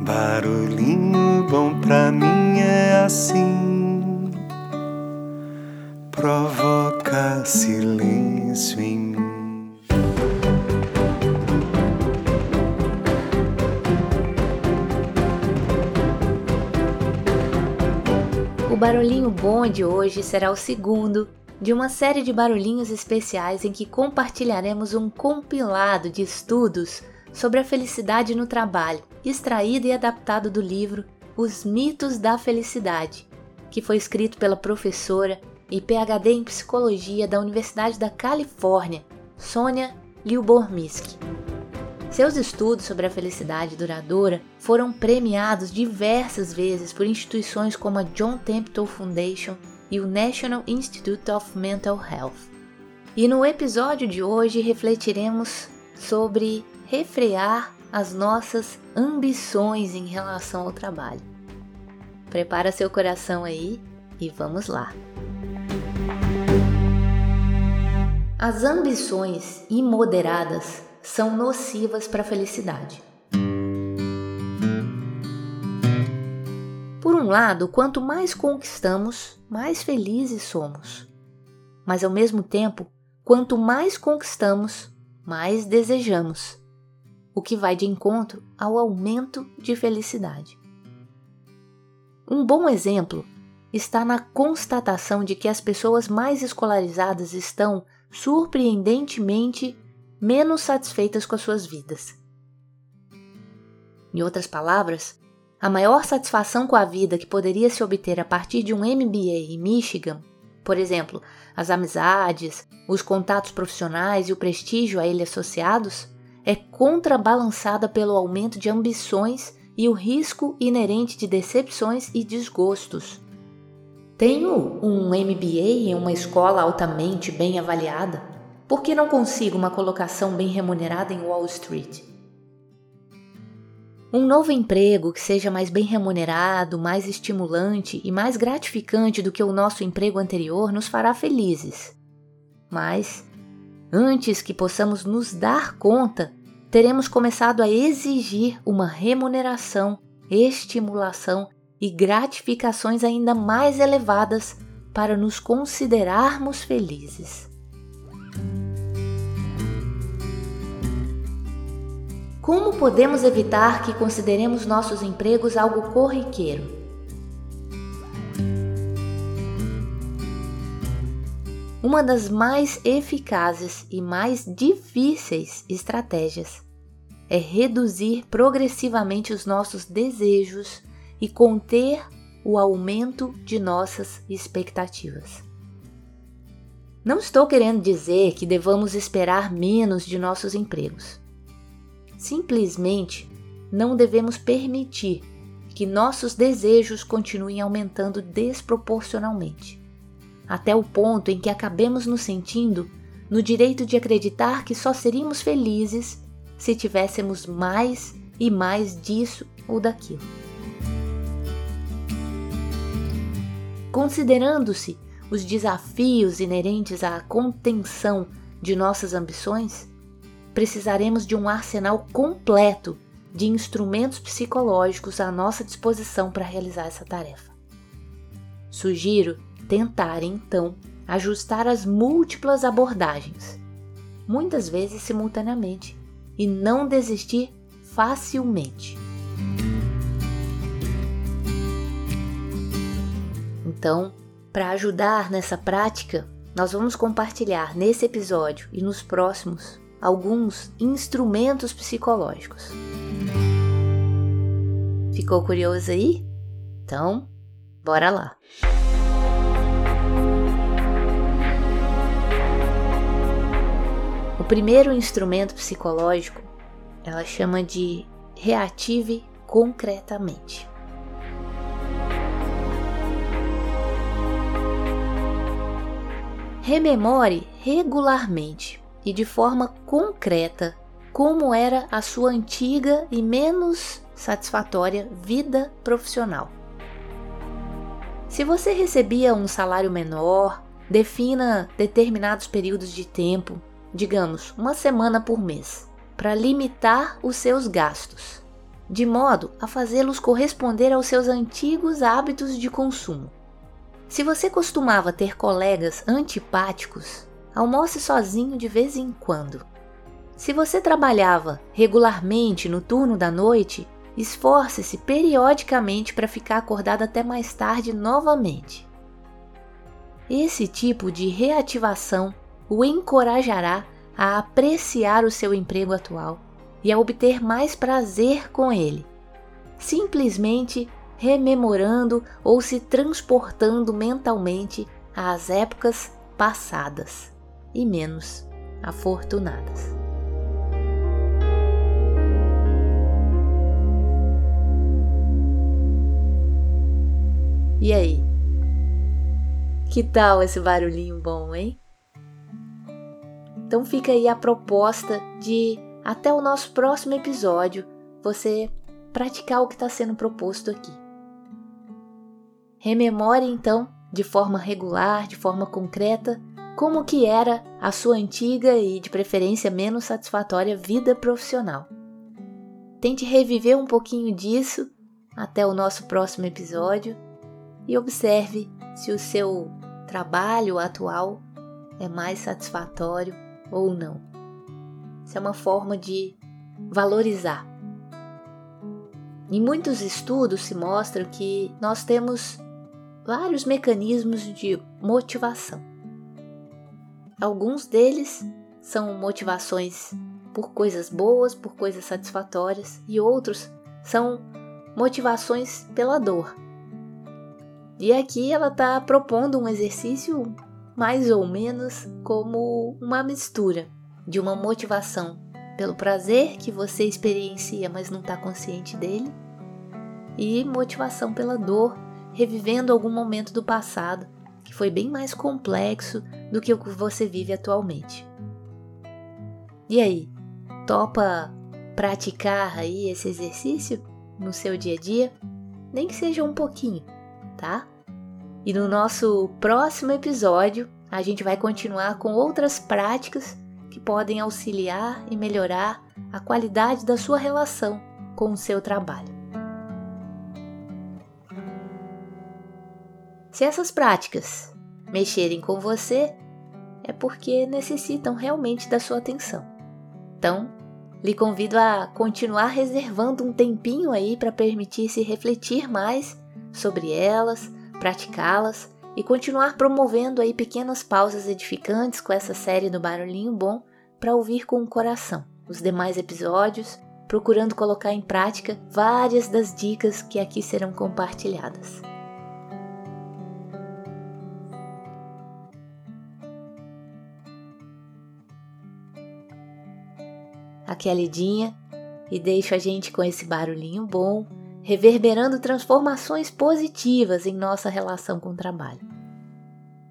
Barulhinho bom pra mim é assim, provoca silêncio em mim. O barulhinho bom de hoje será o segundo de uma série de barulhinhos especiais em que compartilharemos um compilado de estudos sobre a felicidade no trabalho, extraído e adaptado do livro Os Mitos da Felicidade, que foi escrito pela professora e PhD em psicologia da Universidade da Califórnia, Sônia Liubormisky. Seus estudos sobre a felicidade duradoura foram premiados diversas vezes por instituições como a John Templeton Foundation e o National Institute of Mental Health. E no episódio de hoje refletiremos sobre refrear as nossas ambições em relação ao trabalho. Prepara seu coração aí e vamos lá. As ambições imoderadas são nocivas para a felicidade. Por um lado, quanto mais conquistamos, mais felizes somos. Mas ao mesmo tempo, quanto mais conquistamos, mais desejamos o que vai de encontro ao aumento de felicidade. Um bom exemplo está na constatação de que as pessoas mais escolarizadas estão, surpreendentemente, menos satisfeitas com as suas vidas. Em outras palavras, a maior satisfação com a vida que poderia se obter a partir de um MBA em Michigan, por exemplo, as amizades, os contatos profissionais e o prestígio a ele associados, é contrabalançada pelo aumento de ambições e o risco inerente de decepções e desgostos. Tenho um MBA em uma escola altamente bem avaliada. Por que não consigo uma colocação bem remunerada em Wall Street? Um novo emprego que seja mais bem remunerado, mais estimulante e mais gratificante do que o nosso emprego anterior nos fará felizes. Mas, antes que possamos nos dar conta teremos começado a exigir uma remuneração, estimulação e gratificações ainda mais elevadas para nos considerarmos felizes. Como podemos evitar que consideremos nossos empregos algo corriqueiro? Uma das mais eficazes e mais difíceis estratégias é reduzir progressivamente os nossos desejos e conter o aumento de nossas expectativas. Não estou querendo dizer que devamos esperar menos de nossos empregos. Simplesmente não devemos permitir que nossos desejos continuem aumentando desproporcionalmente até o ponto em que acabemos nos sentindo no direito de acreditar que só seríamos felizes se tivéssemos mais e mais disso ou daquilo. Considerando-se os desafios inerentes à contenção de nossas ambições, precisaremos de um arsenal completo de instrumentos psicológicos à nossa disposição para realizar essa tarefa. Sugiro tentar então ajustar as múltiplas abordagens, muitas vezes simultaneamente, e não desistir facilmente. Então, para ajudar nessa prática, nós vamos compartilhar nesse episódio e nos próximos alguns instrumentos psicológicos. Ficou curioso aí? Então, bora lá! Primeiro instrumento psicológico ela chama de reative concretamente. Rememore regularmente e de forma concreta como era a sua antiga e menos satisfatória vida profissional. Se você recebia um salário menor, defina determinados períodos de tempo digamos, uma semana por mês, para limitar os seus gastos. de modo a fazê-los corresponder aos seus antigos hábitos de consumo. Se você costumava ter colegas antipáticos, almoce sozinho de vez em quando. Se você trabalhava regularmente no turno da noite, esforce-se periodicamente para ficar acordado até mais tarde novamente. Esse tipo de reativação o encorajará a apreciar o seu emprego atual e a obter mais prazer com ele, simplesmente rememorando ou se transportando mentalmente às épocas passadas e menos afortunadas. E aí? Que tal esse barulhinho bom, hein? Então fica aí a proposta de até o nosso próximo episódio você praticar o que está sendo proposto aqui. Rememore então, de forma regular, de forma concreta, como que era a sua antiga e de preferência menos satisfatória vida profissional. Tente reviver um pouquinho disso até o nosso próximo episódio e observe se o seu trabalho atual é mais satisfatório ou não. Isso é uma forma de valorizar. Em muitos estudos se mostra que nós temos vários mecanismos de motivação. Alguns deles são motivações por coisas boas, por coisas satisfatórias, e outros são motivações pela dor. E aqui ela está propondo um exercício mais ou menos como uma mistura de uma motivação pelo prazer que você experiencia, mas não está consciente dele, e motivação pela dor, revivendo algum momento do passado que foi bem mais complexo do que o que você vive atualmente. E aí, topa praticar aí esse exercício no seu dia a dia? Nem que seja um pouquinho, tá? E no nosso próximo episódio, a gente vai continuar com outras práticas que podem auxiliar e melhorar a qualidade da sua relação com o seu trabalho. Se essas práticas mexerem com você, é porque necessitam realmente da sua atenção. Então, lhe convido a continuar reservando um tempinho aí para permitir-se refletir mais sobre elas, praticá-las e continuar promovendo aí pequenas pausas edificantes com essa série do Barulhinho Bom para ouvir com o coração os demais episódios, procurando colocar em prática várias das dicas que aqui serão compartilhadas. Aqui é a Lidinha e deixo a gente com esse barulhinho bom reverberando transformações positivas em nossa relação com o trabalho.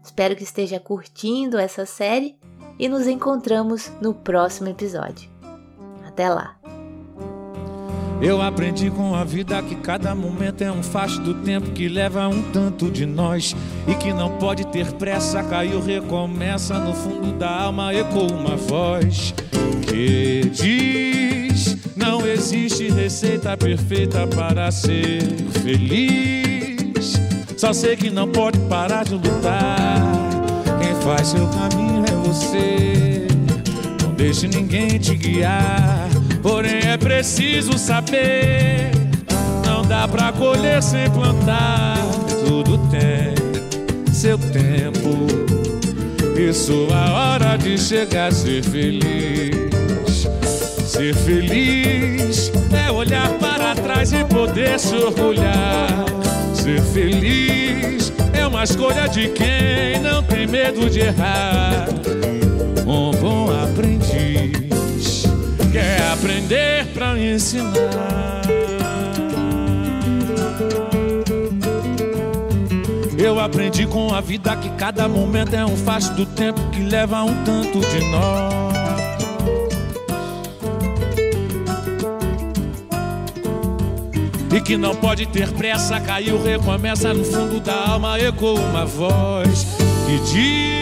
Espero que esteja curtindo essa série e nos encontramos no próximo episódio. Até lá! Eu aprendi com a vida que cada momento é um facho do tempo que leva um tanto de nós e que não pode ter pressa. Caiu, recomeça no fundo da alma, ecoa uma voz que diz: Não existe receita perfeita para ser feliz. Só sei que não pode parar de lutar. Quem faz seu caminho é você. Não deixe ninguém te guiar. Porém é preciso saber. Não dá pra colher sem plantar. Tudo tem seu tempo. E sua hora de chegar a ser feliz. Ser feliz é olhar para trás e poder se orgulhar. Ser feliz é uma escolha de quem não tem medo de errar. Um bom aprendiz quer aprender para ensinar. Eu aprendi com a vida que cada momento é um facho do tempo que leva um tanto de nós. E que não pode ter pressa, caiu, recomeça no fundo da alma, ecoa uma voz que diz.